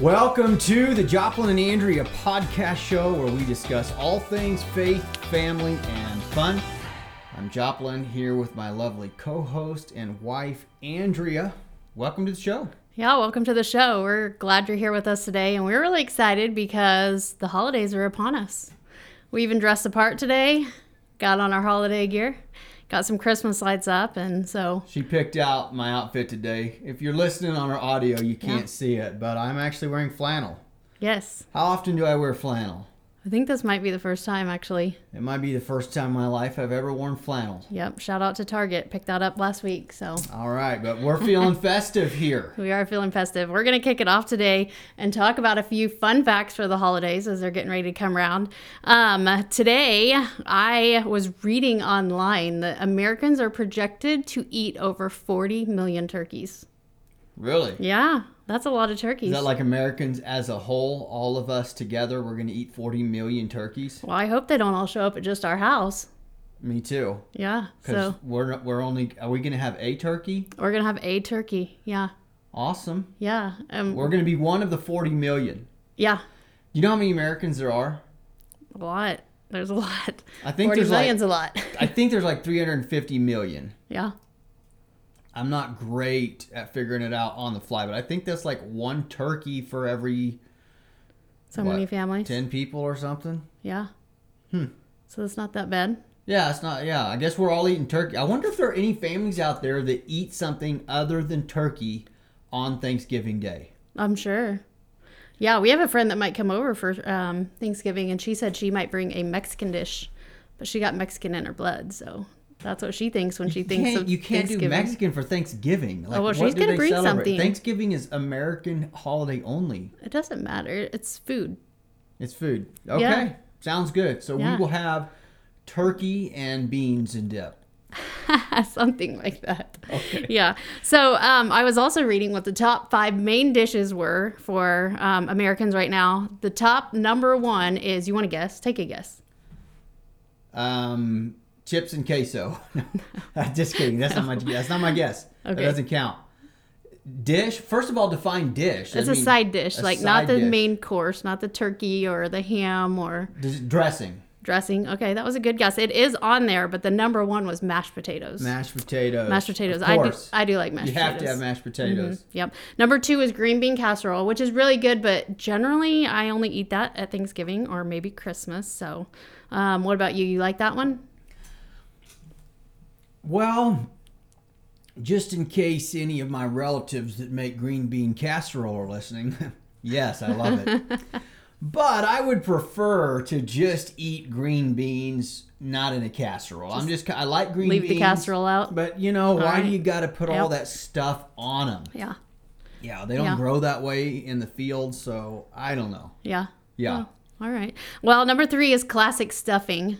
Welcome to the Joplin and Andrea podcast show where we discuss all things faith, family, and fun. I'm Joplin here with my lovely co host and wife, Andrea. Welcome to the show. Yeah, welcome to the show. We're glad you're here with us today, and we're really excited because the holidays are upon us. We even dressed apart today, got on our holiday gear, got some Christmas lights up, and so She picked out my outfit today. If you're listening on our audio, you can't Yeah. see it, but I'm actually wearing flannel. yes, How often do I wear flannel? I think this might be the first time actually. It might be the first time in my life I've ever worn flannel. Yep, shout out to Target. Picked that up last week, so All right, but we're feeling festive here. we are feeling festive. We're going to kick it off today and talk about a few fun facts for the holidays as they're getting ready to come around. Um, today, I was reading online that Americans are projected to eat over 40 million turkeys. Really? Yeah, that's a lot of turkeys. Is that like Americans as a whole, all of us together, we're going to eat 40 million turkeys? well, I hope they don't all show up at just our house. Me too. Yeah, Because so we're, we're only, are we going to have a turkey? we're going to have a turkey. Yeah, Awesome. yeah. Um, We're going to be one of the 40 million. yeah, You know how many Americans there are? a lot. There's a lot. I think 40 there's like, million's a lot. I think there's like 350 million. yeah. I'm not great at figuring it out on the fly, but I think that's like one turkey for every So What, many families. 10 people or something. Yeah. Hmm. So that's not that bad. Yeah, it's not. Yeah, I guess we're all eating turkey. I wonder if there are any families out there that eat something other than turkey on Thanksgiving Day. I'm sure. Yeah, we have a friend that might come over for um, Thanksgiving, and she said she might bring a Mexican dish, but she got Mexican in her blood, so that's what she thinks when she You thinks of you can't do Mexican for Thanksgiving. Like, Oh, well, she's gonna bring celebrate? something. Thanksgiving is American holiday only. It doesn't matter. It's food. It's food. Okay, Yeah. sounds good. So Yeah. we will have turkey and beans and dip. Something like that. Okay. Yeah. So um, I was also reading what the top five main dishes were for um, Americans right now. The top number one is, you want to guess? Take a guess. Um, chips and queso. Just kidding. That's not my. That's not my guess. That doesn't count. Dish. First of all, define dish. I It's a mean, side dish, a like not the dish. main course, not the turkey or the ham or dressing. dressing. Okay, that was a good guess. It is on there, but the number one was mashed potatoes. Mashed potatoes. mashed potatoes. Of I do. I do like mashed potatoes. you potatoes. have to have mashed potatoes. Yep. Number two is green bean casserole, which is really good, but generally I only eat that at Thanksgiving or maybe Christmas. So, um, what about you? You like that one? Well, just in case any of my relatives that make green bean casserole are listening, yes, I love it. but I would prefer to just eat green beans, not in a casserole. I'm just I like green Leave beans. Leave the casserole out. But you know, why do you got to put all that stuff on them? Yeah. Yeah, they don't Yeah. grow that way in the field, so I don't know. Yeah. Yeah. Oh, all right. Well, number three is classic stuffing.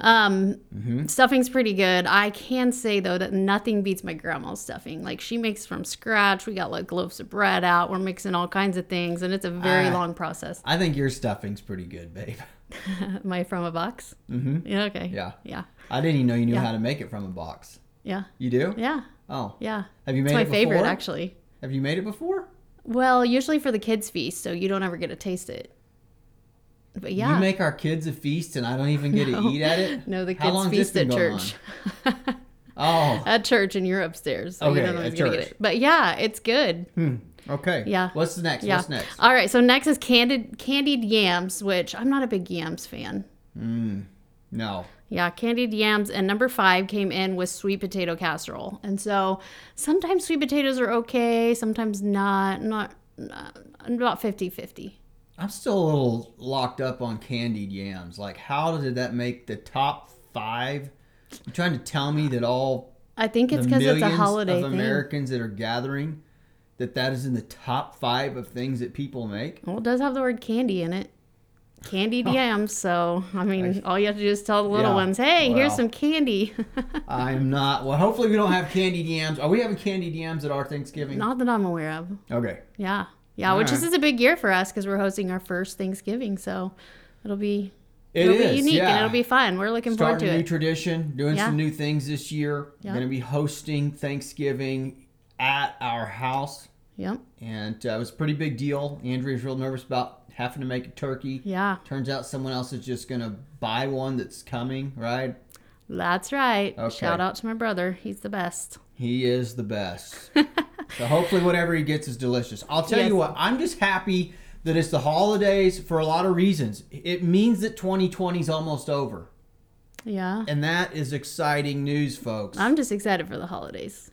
Um, Mm-hmm. Stuffing's pretty good. I can say though that nothing beats my grandma's stuffing. Like she makes from scratch. We got like loaves of bread out. We're mixing all kinds of things, and it's a very Ah. long process. I think your stuffing's pretty good, babe. I from a box? Mm-hmm. Yeah. Okay. Yeah. Yeah. I didn't even know you knew Yeah. how to make it from a box. Yeah. You do? Yeah. Oh. Yeah. Have you made It's my it before? favorite, actually. Have you made it before? Well, usually for the kids' feast, so you don't ever get to taste it. But yeah. You make our kids a feast and I don't even get No. to eat at it? no, the kids' feast at church. Oh. at church, and you're upstairs, so Okay, you don't always get it. But yeah, it's good. Hmm. Okay. Yeah. What's the next? Yeah. What's next? All right. So next is candied candied yams, which I'm not a big yams fan. Mm. No. Yeah, candied yams. And number five came in with sweet potato casserole. And so sometimes sweet potatoes are okay, sometimes not. Not, not about 50 50. I'm still a little locked up on candied yams. Like, how did that make the top five? You're trying to tell me that all I think it's because it's a holiday of thing. Americans that are gathering that that is in the top five of things that people make? Well, it does have the word candy in it. Candied oh. yams. So, I mean, all you have to do is tell the little Yeah, ones, hey, here's some candy. I'm not. Well, hopefully we don't have candied yams. Are we having candied yams at our Thanksgiving? not that I'm aware of. Okay. Yeah. Yeah, All which right. this is a big year for us because we're hosting our first Thanksgiving. So it'll be It it'll is, be unique yeah. and it'll be fun. We're looking forward to a new it. tradition, doing Yeah. some new things this year. Yeah. Going to be hosting Thanksgiving at our house. Yep. and uh, it was a pretty big deal. Andrea's real nervous about having to make a turkey. Yeah. Turns out someone else is just gonna buy one that's coming, right? That's right. Okay. Shout out to my brother. He's the best. He is the best. so hopefully whatever he gets is delicious. I'll tell Yes. you what, I'm just happy that it's the holidays for a lot of reasons. It means that 2020 is almost over. Yeah. And that is exciting news, folks. I'm just excited for the holidays.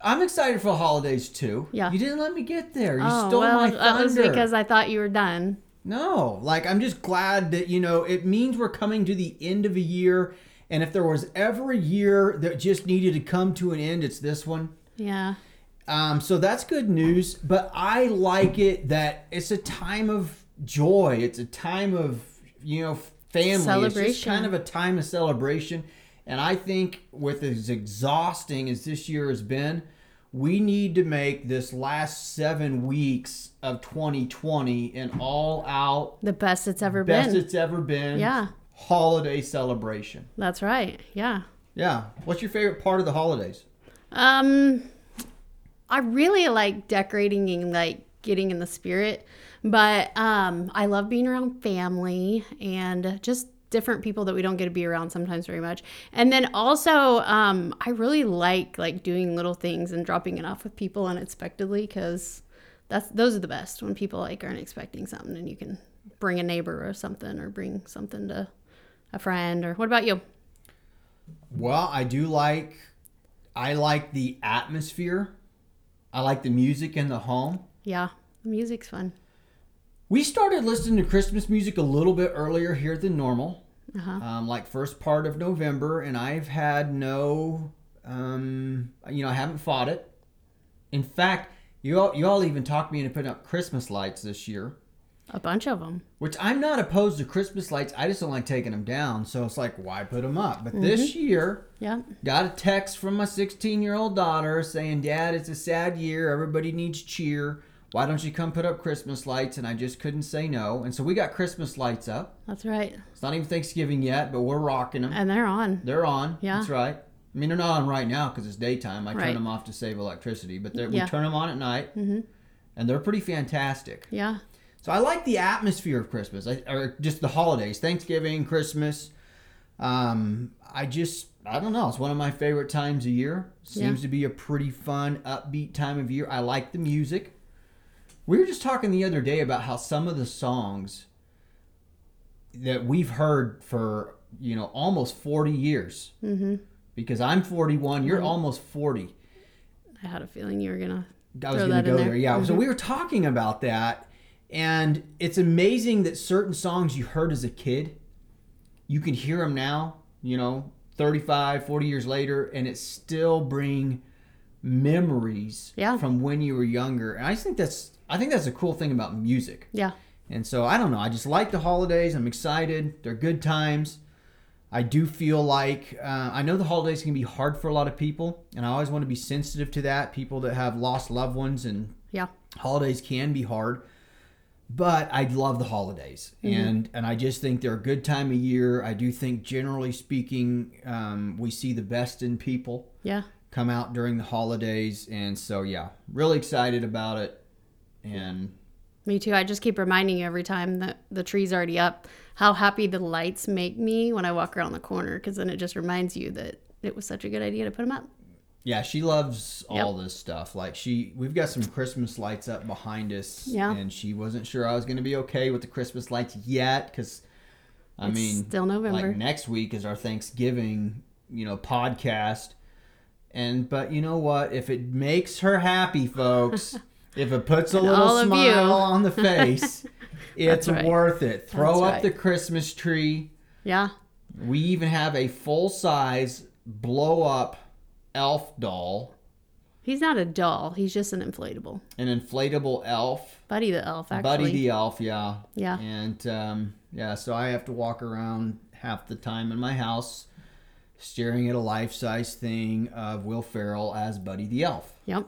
I'm excited for the holidays too. Yeah. You didn't let me get there. You oh, stole well, my that thunder. was because I thought you were done. No, like I'm just glad that you know it means we're coming to the end of a year, and if there was ever a year that just needed to come to an end, it's this one. Yeah. Um, so that's good news. But I like it that it's a time of joy. It's a time of you know family. It's just Celebration. kind of a time of celebration. And I think with as exhausting as this year has been, we need to make this last seven weeks of 2020 an all-out The best it's ever best been. Best it's ever been. Yeah. Holiday celebration. That's right. Yeah. Yeah. What's your favorite part of the holidays? Um, I really like decorating and like getting in the spirit, but um, I love being around family and just different people that we don't get to be around sometimes very much. And then also, um, I really like like doing little things and dropping it off with people unexpectedly because that's those are the best when people like aren't expecting something and you can bring a neighbor or something or bring something to a friend or what about you? Well, I do like I like the atmosphere. I like the music in the home. Yeah, the music's fun. We started listening to Christmas music a little bit earlier here than normal, Uh-huh. um, like first part of November, and I've had no, um, you know, I haven't fought it. In fact, you all, you all even talked me into putting up Christmas lights this year, A bunch of them. which I'm not opposed to Christmas lights. I just don't like taking them down, so it's like, why put them up? But this year, Yeah. Got a text from my 16 year old daughter saying, Dad, it's a sad year. Everybody needs cheer. Why don't you come put up Christmas lights? And I just couldn't say no. And so we got Christmas lights up. That's right. It's not even Thanksgiving yet, but we're rocking them. And they're on. They're on. Yeah. That's right. I mean, they're not on right now because it's daytime. I turn them off to save electricity, but they're Yeah. we turn them on at night. Mhm. And they're pretty fantastic. Yeah. So I like the atmosphere of Christmas, I, or just the holidays, Thanksgiving, Christmas. Um, I just, I don't know. It's one of my favorite times of year. Seems to be a pretty fun, upbeat time of year. I like the music. We were just talking the other day about how some of the songs that we've heard for you know almost forty years. Mm-hmm. Because I'm 41, you're almost 40. I had a feeling you were gonna. I was going to go there. there. Yeah. So Mhm. we were talking about that, and it's amazing that certain songs you heard as a kid, you can hear them now, you know, 35, 40 years later, and it still bring memories Yeah. from when you were younger. And I just think that's I think that's a cool thing about music. Yeah. And so I don't know. I just like the holidays. I'm excited. They're good times. I do feel like uh, I know the holidays can be hard for a lot of people, and I always want to be sensitive to that. People that have lost loved ones and Yeah. holidays can be hard. But I love the holidays, and and I just think they're a good time of year. I do think, generally speaking, um, we see the best in people Yeah. come out during the holidays, and so yeah, really excited about it. And Me too. I just keep reminding you every time that the tree's already up how happy the lights make me when I walk around the corner because then it just reminds you that it was such a good idea to put them up. Yeah, she loves all this stuff. Like she, we've got some Christmas lights up behind us, Yeah. and she wasn't sure I was going to be okay with the Christmas lights yet, because I It's mean, still November. like next week is our Thanksgiving, you know, podcast, and but you know what? If it makes her happy, folks, if it puts a And little all of you. smile on the face, it's right. worth it. Throw That's up right. the Christmas tree. Yeah. We even have a full size blow up elf doll, He's not a doll. He's just an inflatable. an inflatable elf. Buddy the elf, actually. Buddy the elf, yeah. Yeah. And um, yeah, so I have to walk around half the time in my house staring at a life size thing of Will Ferrell as Buddy the elf. Yep.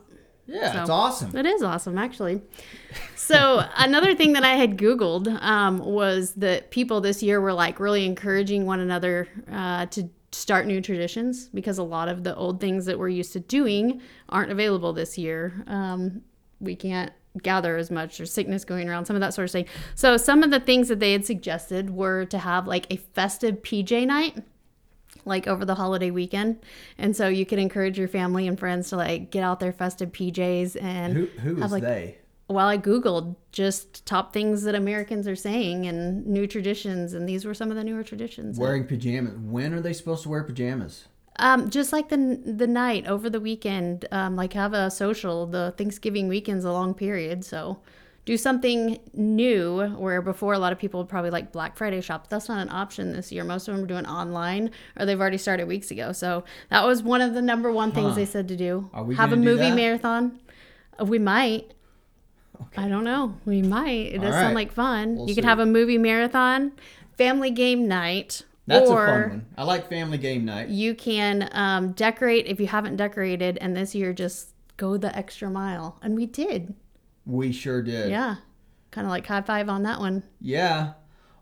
Yeah, So- it's awesome. It is awesome, actually. So another thing that I had Googled um, was that people this year were like really encouraging one another uh, to start new traditions because a lot of the old things that we're used to doing aren't available this year. Um, we can't gather as much. There's sickness going around, some of that sort of thing. So some of the things that they had suggested were to have like a festive PJ night like over the holiday weekend. And so you could encourage your family and friends to like get out their festive PJs and Who who is like, they? Well, I Googled just top things that Americans are saying and new traditions, and these were some of the newer traditions. Wearing pajamas. When are they supposed to wear pajamas? Um, just like the the night over the weekend, um, like have a social. The Thanksgiving weekend's a long period, so do something new. Where before a lot of people would probably like Black Friday shop. That's not an option this year. Most of them are doing online, or they've already started weeks ago. So that was one of the number one things Huh. they said to do. Are we have a movie marathon? Uh, We might. I don't know. We might. It does right. sound like fun. We'll you could have a movie marathon, family game night, That's or a fun one. I like family game night. you can um, decorate if you haven't decorated, and this year just go the extra mile. And we did. We sure did. Yeah. Kind of like high five on that one. Yeah.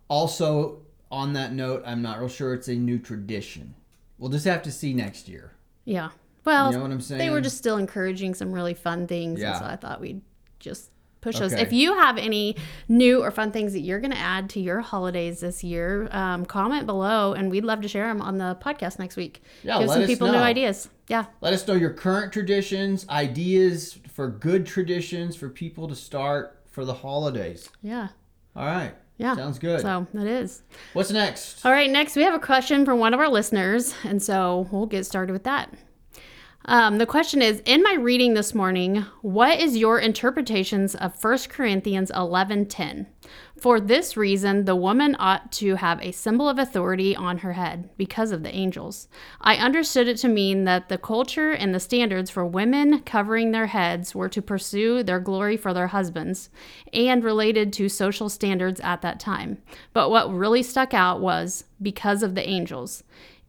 Also, on that note, I'm not real sure it's a new tradition. We'll just have to see next year. Yeah. Well, You know what I'm saying? they were just still encouraging some really fun things. Yeah. And so I thought we'd just push those. Okay. If you have any new or fun things that you're going to add to your holidays this year, um, comment below and we'd love to share them on the podcast next week. Yeah, Give let some us people new know. ideas. Yeah. Let us know your current traditions, ideas for good traditions for people to start for the holidays. Yeah. All right. Yeah. Sounds good. So it is. What's next? All right, next we have a question from one of our listeners, and so we'll get started with that. Um, the question is In my reading this morning, what is your interpretations of 1 Corinthians 11:10? For this reason, the woman ought to have a symbol of authority on her head because of the angels. I understood it to mean that the culture and the standards for women covering their heads were to pursue their glory for their husbands and related to social standards at that time. But what really stuck out was because of the angels.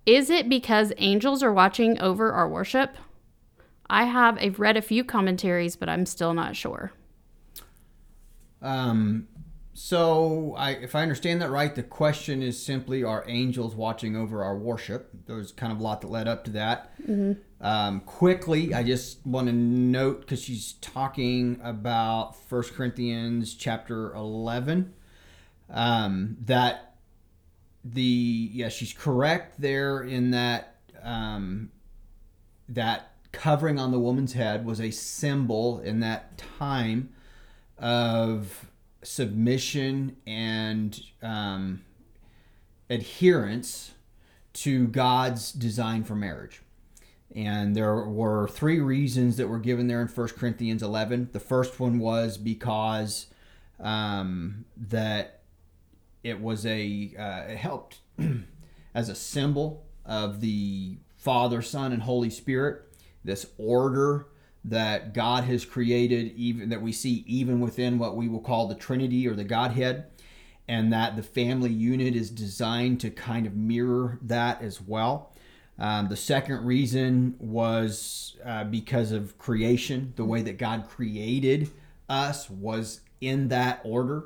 Is it because angels are watching over our worship? I have I've read a few commentaries, but I'm still not sure. Um, so, I, if I understand that right, the question is simply Are angels watching over our worship? There's kind of a lot that led up to that. Um, quickly, I just want to note because she's talking about 1 Corinthians chapter 11 um, that the, yeah, she's correct there in that. Um, that covering on the woman's head was a symbol in that time of submission and um, adherence to God's design for marriage. And there were three reasons that were given there in 1 Corinthians 11. The first one was because um, that it was a uh, it helped as a symbol of the Father, Son, and Holy Spirit. This order that God has created, even that we see even within what we will call the Trinity or the Godhead, and that the family unit is designed to kind of mirror that as well. Um, the second reason was uh, because of creation. The way that God created us was in that order,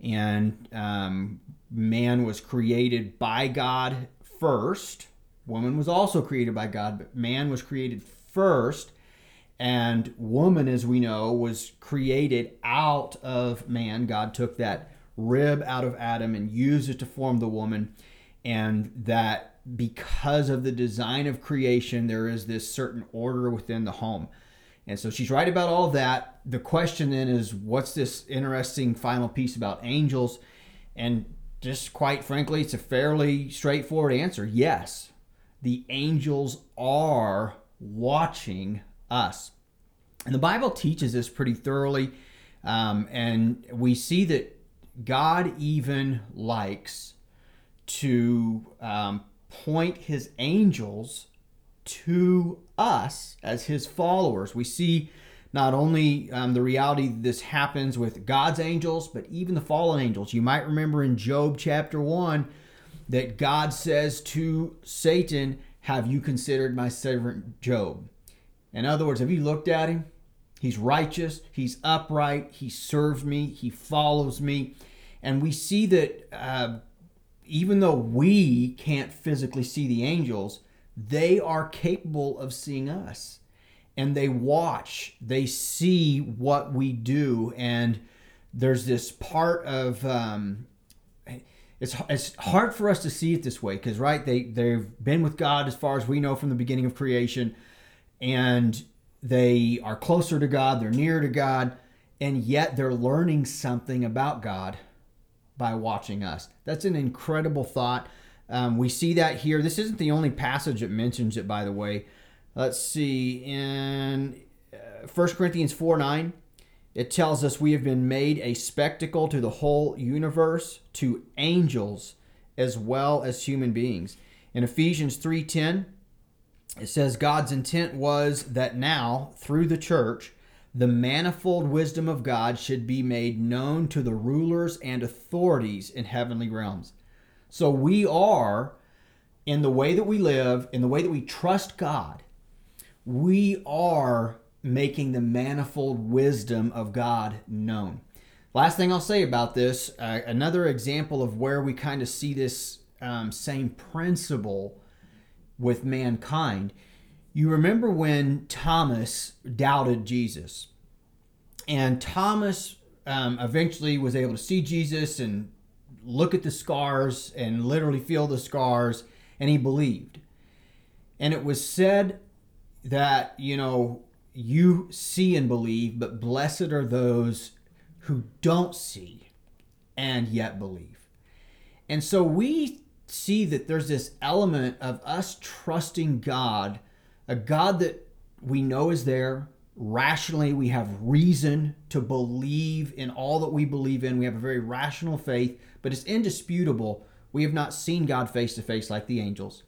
and um, man was created by God first. Woman was also created by God, but man was created first. And woman, as we know, was created out of man. God took that rib out of Adam and used it to form the woman. And that because of the design of creation, there is this certain order within the home. And so she's right about all that. The question then is what's this interesting final piece about angels? And just quite frankly, it's a fairly straightforward answer yes, the angels are watching us. And the Bible teaches this pretty thoroughly. Um, and we see that God even likes to um, point his angels to us as his followers. We see not only um, the reality that this happens with God's angels, but even the fallen angels. You might remember in Job chapter 1 that God says to Satan, Have you considered my servant Job? In other words, have you looked at him? He's righteous, he's upright, he serves me, he follows me. And we see that uh, even though we can't physically see the angels, they are capable of seeing us. and they watch, they see what we do, and there's this part of um, it's it's hard for us to see it this way because right they they've been with God as far as we know from the beginning of creation, and they are closer to God, they're near to God, and yet they're learning something about God by watching us. That's an incredible thought. Um, we see that here. This isn't the only passage that mentions it, by the way. Let's see in uh, 1 Corinthians 4 9 it tells us we have been made a spectacle to the whole universe, to angels as well as human beings. In Ephesians 3:10, it says God's intent was that now, through the church, the manifold wisdom of God should be made known to the rulers and authorities in heavenly realms. So we are in the way that we live, in the way that we trust God, we are making the manifold wisdom of God known. Last thing I'll say about this, uh, another example of where we kind of see this um, same principle with mankind. You remember when Thomas doubted Jesus, and Thomas um, eventually was able to see Jesus and look at the scars and literally feel the scars, and he believed. And it was said that, you know, you see and believe, but blessed are those who don't see and yet believe. And so we see that there's this element of us trusting God, a God that we know is there. Rationally, we have reason to believe in all that we believe in. We have a very rational faith, but it's indisputable. We have not seen God face to face like the angels.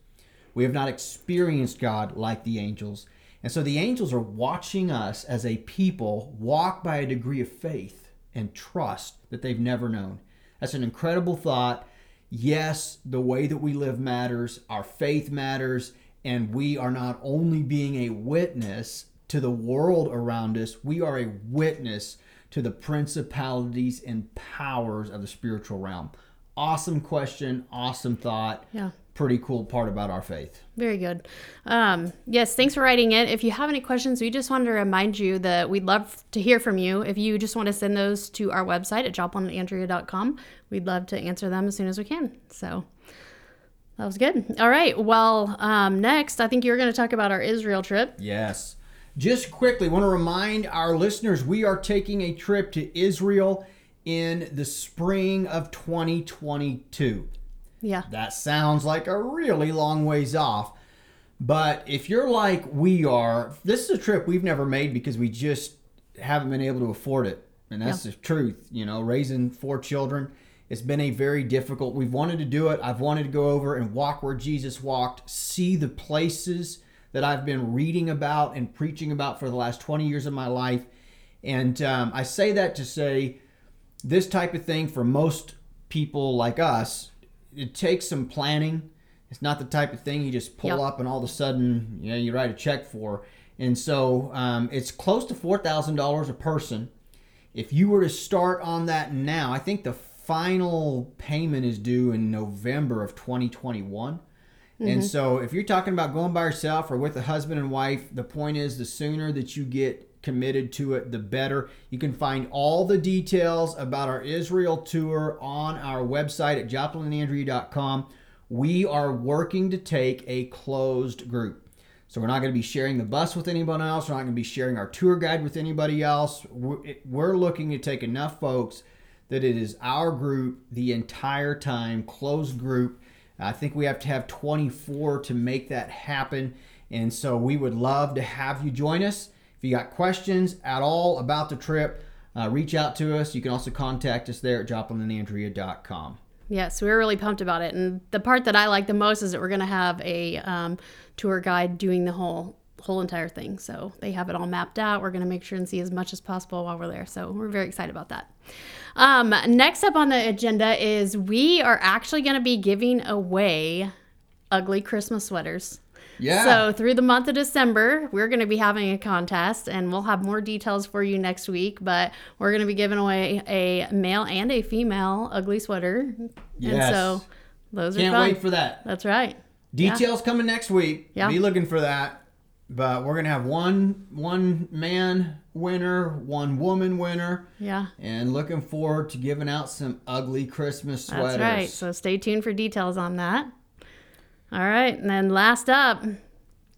We have not experienced God like the angels. And so the angels are watching us as a people walk by a degree of faith and trust that they've never known. That's an incredible thought. Yes, the way that we live matters, our faith matters, and we are not only being a witness to the world around us, we are a witness to the principalities and powers of the spiritual realm. Awesome question, awesome thought. Yeah pretty cool part about our faith. Very good. Um, yes, thanks for writing it. If you have any questions, we just wanted to remind you that we'd love to hear from you. If you just want to send those to our website at joplinandandrea.com, we'd love to answer them as soon as we can. So that was good. All right. Well, um, next, I think you're going to talk about our Israel trip. Yes. Just quickly, want to remind our listeners we are taking a trip to Israel in the spring of 2022. Yeah. That sounds like a really long ways off. But if you're like we are, this is a trip we've never made because we just haven't been able to afford it. And that's yeah. the truth. You know, raising four children, it's been a very difficult. We've wanted to do it. I've wanted to go over and walk where Jesus walked, see the places that I've been reading about and preaching about for the last 20 years of my life. And um, I say that to say this type of thing for most people like us it takes some planning. It's not the type of thing you just pull yep. up and all of a sudden you know you write a check for. And so um, it's close to four thousand dollars a person. If you were to start on that now, I think the final payment is due in November of 2021. Mm-hmm. And so if you're talking about going by yourself or with a husband and wife, the point is the sooner that you get committed to it, the better. You can find all the details about our Israel tour on our website at joplinandandrea.com. We are working to take a closed group. So we're not going to be sharing the bus with anyone else. We're not going to be sharing our tour guide with anybody else. We're looking to take enough folks that it is our group the entire time, closed group. I think we have to have 24 to make that happen. And so we would love to have you join us. If you got questions at all about the trip, uh, reach out to us. You can also contact us there at joplinandandrea.com. Yes, we were really pumped about it. And the part that I like the most is that we're going to have a um, tour guide doing the whole whole entire thing. So they have it all mapped out. We're going to make sure and see as much as possible while we're there. So we're very excited about that. Um, next up on the agenda is we are actually going to be giving away ugly Christmas sweaters. Yeah. So through the month of December, we're going to be having a contest, and we'll have more details for you next week. But we're going to be giving away a male and a female ugly sweater. Yes. And so those Can't are Can't wait for that. That's right. Details yeah. coming next week. Yeah. Be looking for that. but we're gonna have one one man winner, one woman winner, Yeah. and looking forward to giving out some ugly Christmas sweaters. That's right. So stay tuned for details on that. All right. And then last up,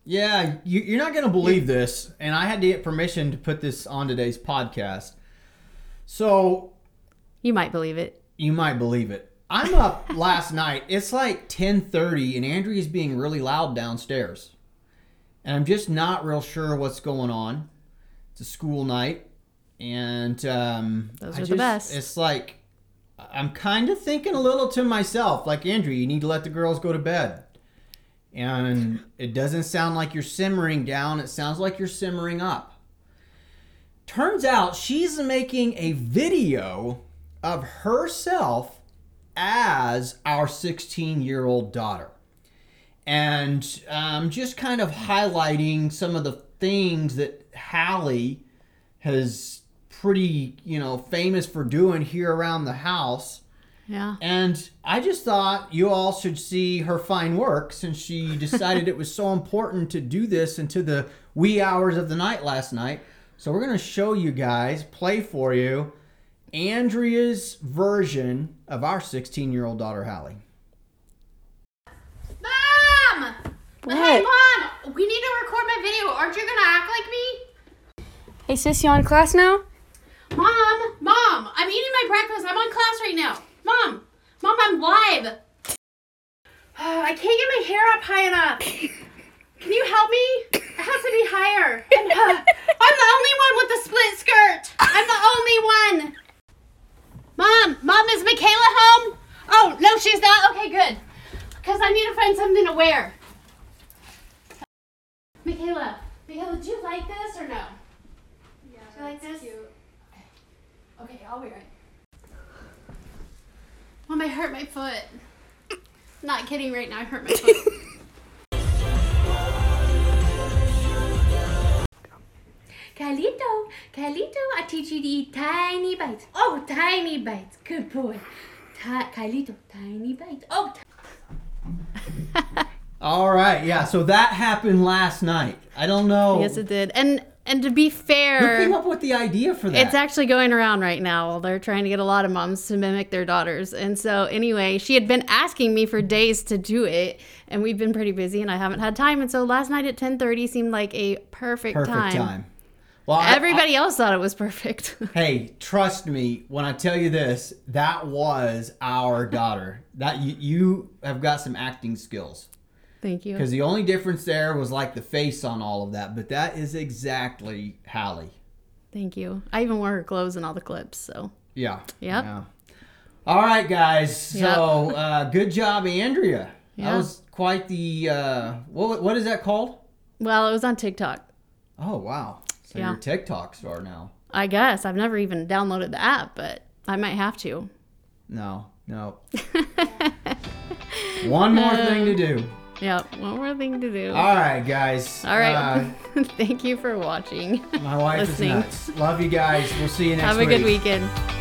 Yeah, you, you're not going to believe this, and I had to get permission to put this on today's podcast. So you might believe it. you might believe it. I'm up last night. It's like 10:30, and Andrea's being really loud downstairs, and I'm just not real sure what's going on. It's a school night, and um, Those I are the best. It's like I'm kind of thinking a little to myself, like Andrea, you need to let the girls go to bed. And it doesn't sound like you're simmering down, it sounds like you're simmering up. Turns out she's making a video of herself as our 16 year old daughter. And um, just kind of highlighting some of the things that Hallie has pretty, you know, famous for doing here around the house. Yeah. And I just thought you all should see her fine work since she decided it was so important to do this into the wee hours of the night last night. So we're going to show you guys, play for you, Andrea's version of our 16 year old daughter, Hallie. Mom! What? Hey, Mom! We need to record my video. Aren't you gonna act like me? Hey sis, you on class now? Mom! Mom! I'm eating my breakfast. I'm on class right now. Mom! Mom, I'm live! Oh, I can't get my hair up high enough. Can you help me? It has to be higher. I'm, uh, I'm the only one with the split skirt. I'm the only one. Mom! Mom, is Michaela home? Oh, no, she's not? Okay, good. Because I need to find something to wear. Michaela, Michaela, do you like this or no? Yeah, do you like this? Cute. Okay, I'll be right. Mom, I hurt my foot. Not kidding right now, I hurt my foot. Carlito, Carlito, I teach you to eat tiny bites. Oh, tiny bites. Good boy. Ti- Carlito, tiny bites. Oh, ti- All right, yeah, so that happened last night. I don't know Yes, it did. And and to be fair, who came up with the idea for that. It's actually going around right now. They're trying to get a lot of moms to mimic their daughters. And so, anyway, she had been asking me for days to do it, and we've been pretty busy, and I haven't had time. And so, last night at 10:30 seemed like a perfect, Perfect time. time. Well, I- Everybody else thought it was perfect. Hey, trust me when I tell you this, that was our daughter. That you, you have got some acting skills. Thank you. Because the only difference there was like the face on all of that, but that is exactly Hallie. Thank you. I even wore her clothes in all the clips. So, Yeah. Yep. Yeah. All right, guys. Yep. So uh, good job, Andrea. Yeah. That was quite the uh, what? What is that called? well, it was on TikTok. Oh wow! So Yeah. you're TikTok star now. I guess I've never even downloaded the app, but I might have to. No, no. One more thing to do. Yep. One more thing to do. All right, guys. All right. Uh, Thank you for watching. my wife is nuts. Love you guys. We'll see you next week. Have a week. good weekend.